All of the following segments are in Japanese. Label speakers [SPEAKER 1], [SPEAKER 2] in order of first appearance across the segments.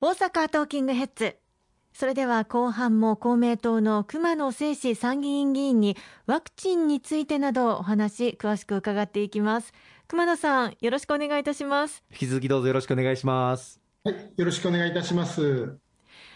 [SPEAKER 1] 大阪トーキングヘッズ。それでは後半も公明党の熊野正史参議院議員にワクチンについてなどお話詳しく伺っていきます。熊野さんよろしくお願いいたします。
[SPEAKER 2] 引き続きどうぞよろしくお願いします。
[SPEAKER 3] はいよろしくお願いいたします。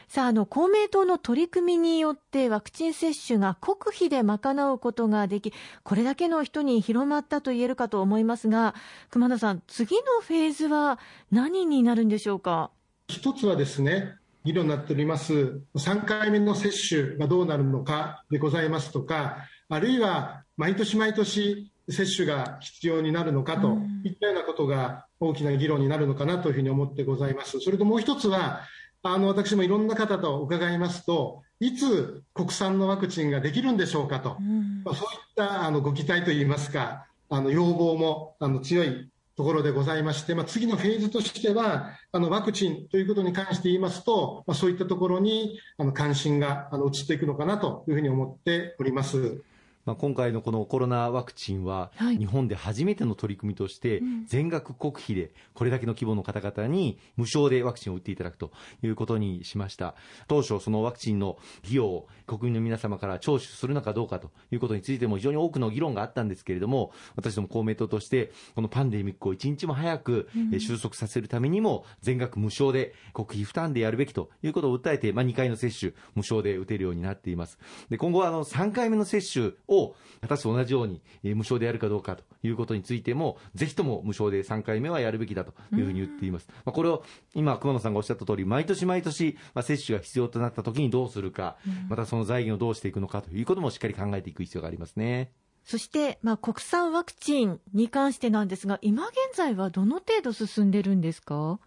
[SPEAKER 1] さああの公明党の取り組みによってワクチン接種が国費で賄うことができこれだけの人に広まったと言えるかと思いますが熊野さん次のフェーズは何になるんでしょうか？
[SPEAKER 3] 一つはですね議論になっております3回目の接種がどうなるのかでございますとかあるいは毎年毎年接種が必要になるのかといったようなことが大きな議論になるのかなというふうに思ってございます。それともう一つはあの私もいろんな方と伺いますといつ国産のワクチンができるんでしょうかと、まあ、そういったあのご期待といいますかあの要望もあの強いところでございまして、まあ、次のフェーズとしてはあのワクチンということに関して言いますと、まあ、そういったところにあの関心があの移っていくのかなというふうに思っております。
[SPEAKER 2] まあ、今回のこのコロナワクチンは、日本で初めての取り組みとして、全額国費でこれだけの規模の方々に無償でワクチンを打っていただくということにしました。当初、そのワクチンの費用を国民の皆様から聴取するのかどうかということについても非常に多くの議論があったんですけれども、私ども公明党として、このパンデミックを一日も早く収束させるためにも、全額無償で国費負担でやるべきということを訴えて、まあ、2回の接種、無償で打てるようになっています。で今後はあの3回目の接種を果たして同じように、え無償でやるかどうかということについても、ぜひとも無償で3回目はやるべきだというふうに言っています。まあ、これを今、熊野さんがおっしゃった通り、毎年毎年、まあ、接種が必要となったときにどうするか、またその財源をどうしていくのかということもしっかり考えていく必要がありますね。
[SPEAKER 1] そして、まあ、国産ワクチンに関してなんですが、今現在はどの程度進んでるんですか？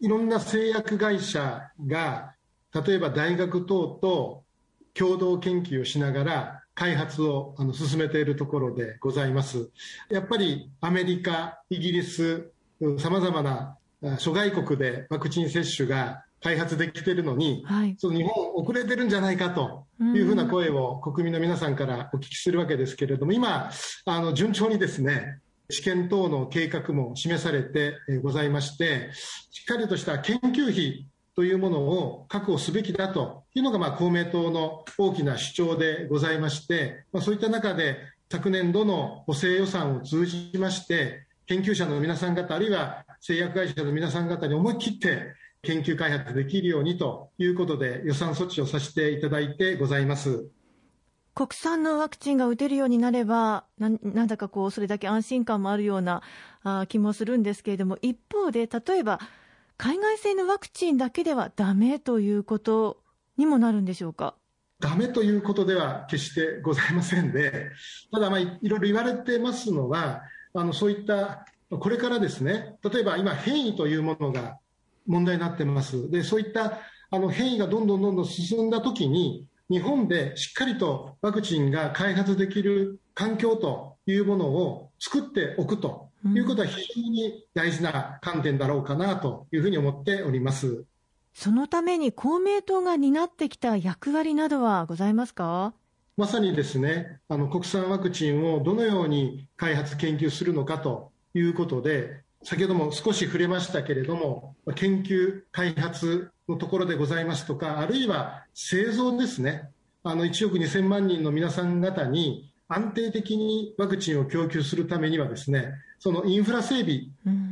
[SPEAKER 3] いろんな製薬会社が、例えば大学等と共同研究をしながら、開発をあの進めているところでございます。やっぱりアメリカ、イギリス、さまざまな諸外国でワクチン接種が開発できているのに、はい、その日本遅れてるんじゃないかというふうな声を国民の皆さんからお聞きするわけですけれども、今、あの順調にですね、試験等の計画も示されてございまして、しっかりとした研究費というものを確保すべきだというのが、まあ、公明党の大きな主張でございまして、まあ、そういった中で昨年度の補正予算を通じまして研究者の皆さん方あるいは製薬会社の皆さん方に思い切って研究開発できるようにということで予算措置をさせていただいてございます。
[SPEAKER 1] 国産のワクチンが打てるようになればななんだかこうそれだけ安心感もあるようなあ気もするんですけれども一方で例えば海外製のワクチンだけではだめということにもなるんでしょうか？
[SPEAKER 3] だめということでは決してございませんで、ただ、まあ、いろいろ言われてますのは、あのそういったこれからですね、例えば今、変異というものが問題になってます、でそういったあの変異がどんどんどんどん進んだときに、日本でしっかりとワクチンが開発できる環境というものを作っておくとということは非常に大事な観点だろうかなというふうに思っております。
[SPEAKER 1] そのために公明党が担ってきた役割などはございますか？
[SPEAKER 3] まさにですねあの国産ワクチンをどのように開発、研究するのかということで先ほども少し触れましたけれども研究、開発のところでございますとかあるいは製造ですね。あの1億2000万人の皆さん方に安定的にワクチンを供給するためにはですねそのインフラ整備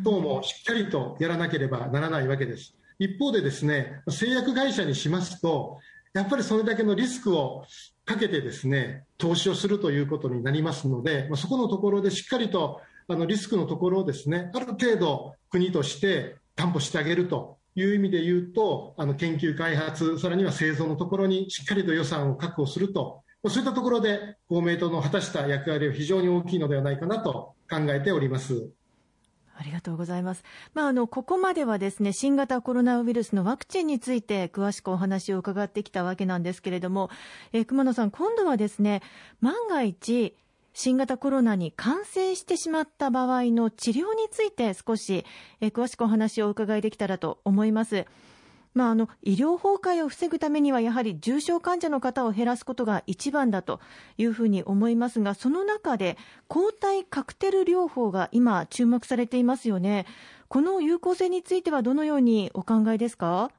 [SPEAKER 3] 等もしっかりとやらなければならないわけです。一方でですね製薬会社にしますとやっぱりそれだけのリスクをかけてですね投資をするということになりますのでそこのところでしっかりとあのリスクのところをですねある程度国として担保してあげるという意味で言うとあの研究開発さらには製造のところにしっかりと予算を確保するとそういったところで公明党の果たした役割は非常に大きいのではないかなと考えております。
[SPEAKER 1] ありがとうございます。まあ、あの、ここまではですね、新型コロナウイルスのワクチンについて詳しくお話を伺ってきたわけなんですけれども、え、熊野さん、今度はですね、万が一、新型コロナに感染してしまった場合の治療について少し、え、詳しくお話をお伺いできたらと思います。まあ、あの医療崩壊を防ぐためにはやはり重症患者の方を減らすことが一番だというふうに思いますがその中で抗体カクテル療法が今注目されていますよね。この有効性についてはどのようにお考えですか？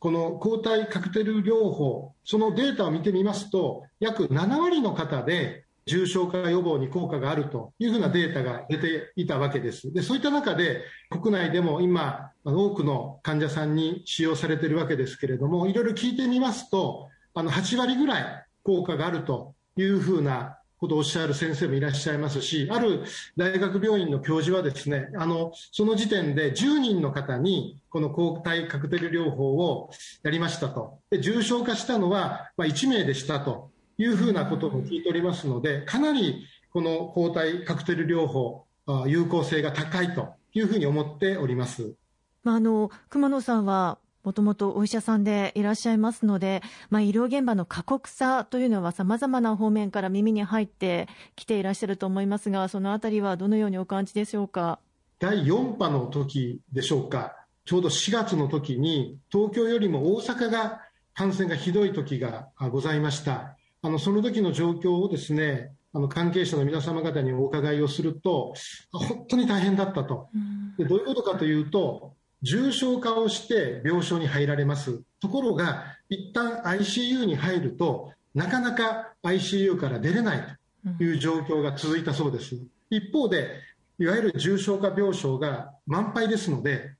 [SPEAKER 3] この抗体カクテル療法、そのデータを見てみますと、約7割の方で重症化予防に効果があるというふうなデータが出ていたわけです。でそういった中で、国内でも今、多くの患者さんに使用されているわけですけれども、いろいろ聞いてみますと、あの8割ぐらい効果があるというふうなことをおっしゃる先生もいらっしゃいますし、ある大学病院の教授はですね、あの、その時点で10人の方にこの抗体カクテル療法をやりましたと。で重症化したのは、ま1名でしたというふうなことも聞いておりますので、かなりこの抗体カクテル療法、有効性が高いというふうに思っております。
[SPEAKER 1] まあ、あの熊野さんはもともとお医者さんでいらっしゃいますので、まあ、医療現場の過酷さというのはさまざまな方面から耳に入ってきていらっしゃると思いますが、そのあたりはどのようにお感じでしょうか？
[SPEAKER 3] 第4波の時でしょうか、ちょうど4月の時に、東京よりも大阪が感染がひどい時がございました。あのその時の状況をですね、あの関係者の皆様方にお伺いをすると、本当に大変だったと。でどういうことかというと、重症化をして病床に入られます。ところが、一旦 ICU に入ると、なかなか ICU から出れないという状況が続いたそうです。一方で、いわゆる重症化病床が満杯ですので、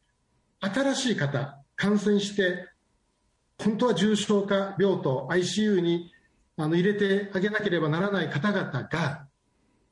[SPEAKER 3] 新しい方、感染して、本当は重症化病棟、ICU に入れてあげなければならない方々が、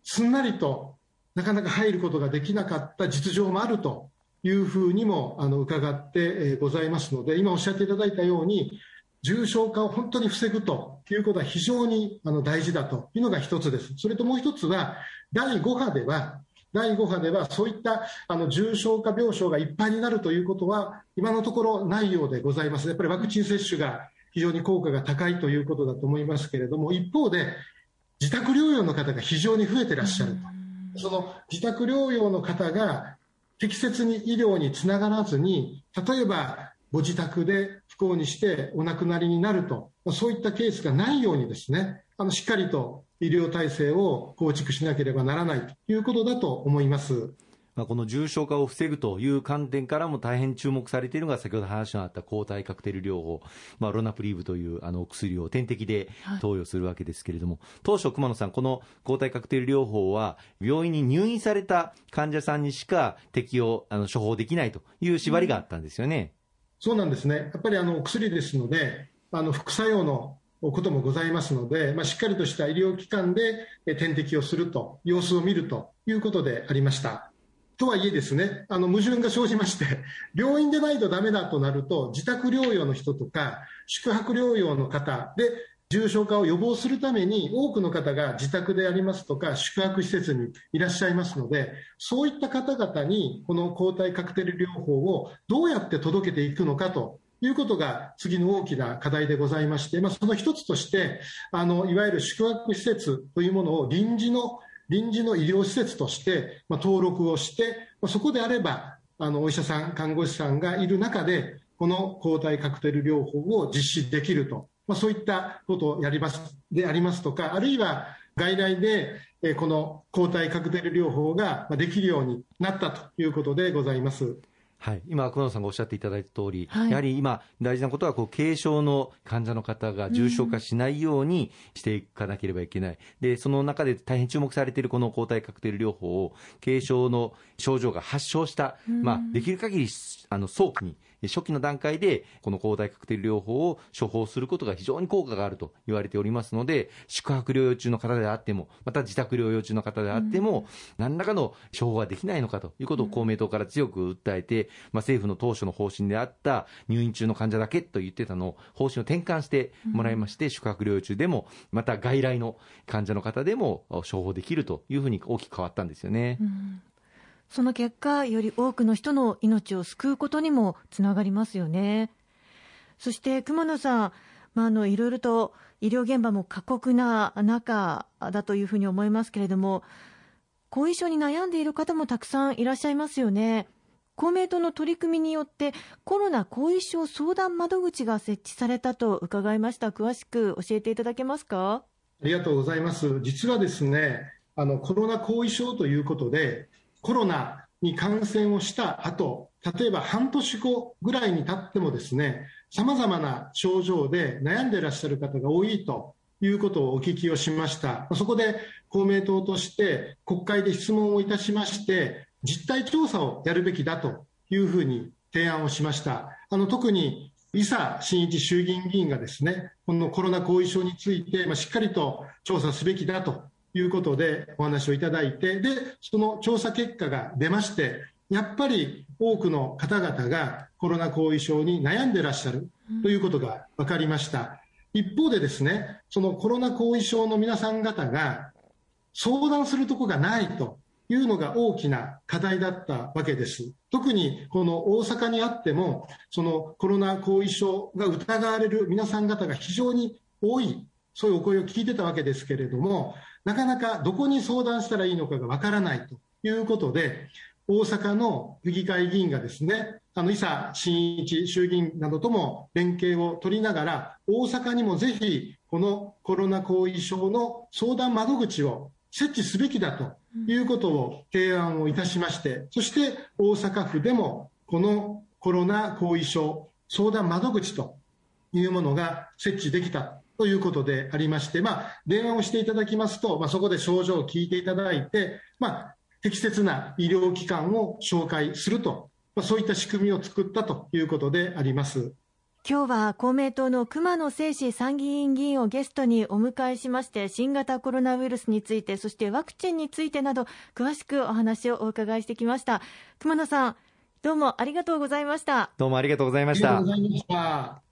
[SPEAKER 3] すんなりとなかなか入ることができなかった実情もあるというふうにもあの伺ってございますので、今おっしゃっていただいたように、重症化を本当に防ぐということは非常にあの大事だというのが一つです。それともう一つは、第5波では、第5波ではそういったあの重症化病床がいっぱいになるということは、今のところないようでございます。やっぱりワクチン接種が非常に効果が高いということだと思いますけれども、一方で、自宅療養の方が非常に増えてらっしゃると。その自宅療養の方が適切に医療につながらずに、例えばご自宅で不幸にしてお亡くなりになると、そういったケースがないようにですね、あのしっかりと医療体制を構築しなければならないということだと思います。
[SPEAKER 2] まあ、この重症化を防ぐという観点からも大変注目されているのが、先ほど話のあった抗体カクテル療法、まあ、ロナプリーブというあの薬を点滴で投与するわけですけれども、はい、当初、熊野さん、この抗体カクテル療法は、病院に入院された患者さんにしか適用、あの処方できないという縛りがあったんですよね。
[SPEAKER 3] そうなんですね。やっぱりあのお薬ですので、あの副作用のこともございますので、まあ、しっかりとした医療機関で点滴をすると、様子を見るということでありました。とはいえですね、あの矛盾が生じまして、病院でないとダメだとなると、自宅療養の人とか、宿泊療養の方で、重症化を予防するために多くの方が自宅でありますとか宿泊施設にいらっしゃいますのでそういった方々にこの抗体カクテル療法をどうやって届けていくのかということが次の大きな課題でございまして、まあ、その一つとしてあのいわゆる宿泊施設というものを臨時の臨時の医療施設として、登録をして、そこであればあのお医者さん、看護師さんがいる中でこの抗体カクテル療法を実施できると、ま、そういったことをやりますでありますとかあるいは外来でこの抗体カクテル療法ができるようになったということでございます。
[SPEAKER 2] はい、今、熊野さんがおっしゃっていただいた通り、はい、やはり今、大事なことはこう軽症の患者の方が重症化しないようにしていかなければいけない、うん、でその中で大変注目されているこの抗体カクテル療法を、軽症の症状が発症した、うん、まあ、できる限りあの早期に初期の段階でこの抗体カクテル療法を処方することが非常に効果があると言われておりますので、宿泊療養中の方であっても、また自宅療養中の方であっても、何らかの処方ができないのかということを公明党から強く訴えて、まあ、政府の当初の方針であった入院中の患者だけと言ってたのを方針を転換してもらいまして、宿泊療養中でも、また外来の患者の方でも処方できるというふうに大きく変わったんですよね。うん
[SPEAKER 1] その結果、より多くの人の命を救うことにもつながりますよね。そして熊野さん、まあ、あのいろいろと医療現場も過酷な中だというふうに思いますけれども、後遺症に悩んでいる方もたくさんいらっしゃいますよね。公明党の取り組みによってコロナ後遺症相談窓口が設置されたと伺いました詳しく教えていただけますか？
[SPEAKER 3] ありがとうございます実はですねあのコロナ後遺症ということでコロナに感染をした後例えば半年後ぐらいに経ってもですねさまざまな症状で悩んでいらっしゃる方が多いということをお聞きをしました。そこで公明党として国会で質問をいたしまして実態調査をやるべきだというふうに提案をしました。あの特に伊佐真一衆議院議員がですねこのコロナ後遺症について、まあ、しっかりと調査すべきだということでお話をいただいてでその調査結果が出ましてやっぱり多くの方々がコロナ後遺症に悩んでいらっしゃるということが分かりました。一方でですね、そのコロナ後遺症の皆さん方が相談するところがないというのが大きな課題だったわけです。特にこの大阪にあっても、そのコロナ後遺症が疑われる皆さん方が非常に多い、そういうお声を聞いてたわけですけれども、なかなかどこに相談したらいいのかがわからないということで、大阪の府議会議員がですね、あの伊佐真一衆議院などとも連携を取りながら、大阪にもぜひ、このコロナ後遺症の相談窓口を設置すべきだということを提案をいたしまして、そして大阪府でもこのコロナ後遺症相談窓口というものが設置できたということでありまして、まあ、電話をしていただきますと、まあ、そこで症状を聞いていただいて、まあ、適切な医療機関を紹介すると、まあ、そういった仕組みを作ったということであります。
[SPEAKER 1] 今日は公明党の熊野正史参議院議員をゲストにお迎えしまして新型コロナウイルスについてそしてワクチンについてなど詳しくお話をお伺いしてきました。熊野さんどうもありがとうございました。
[SPEAKER 2] どうもありがとうございました。ありがとうござい
[SPEAKER 3] ました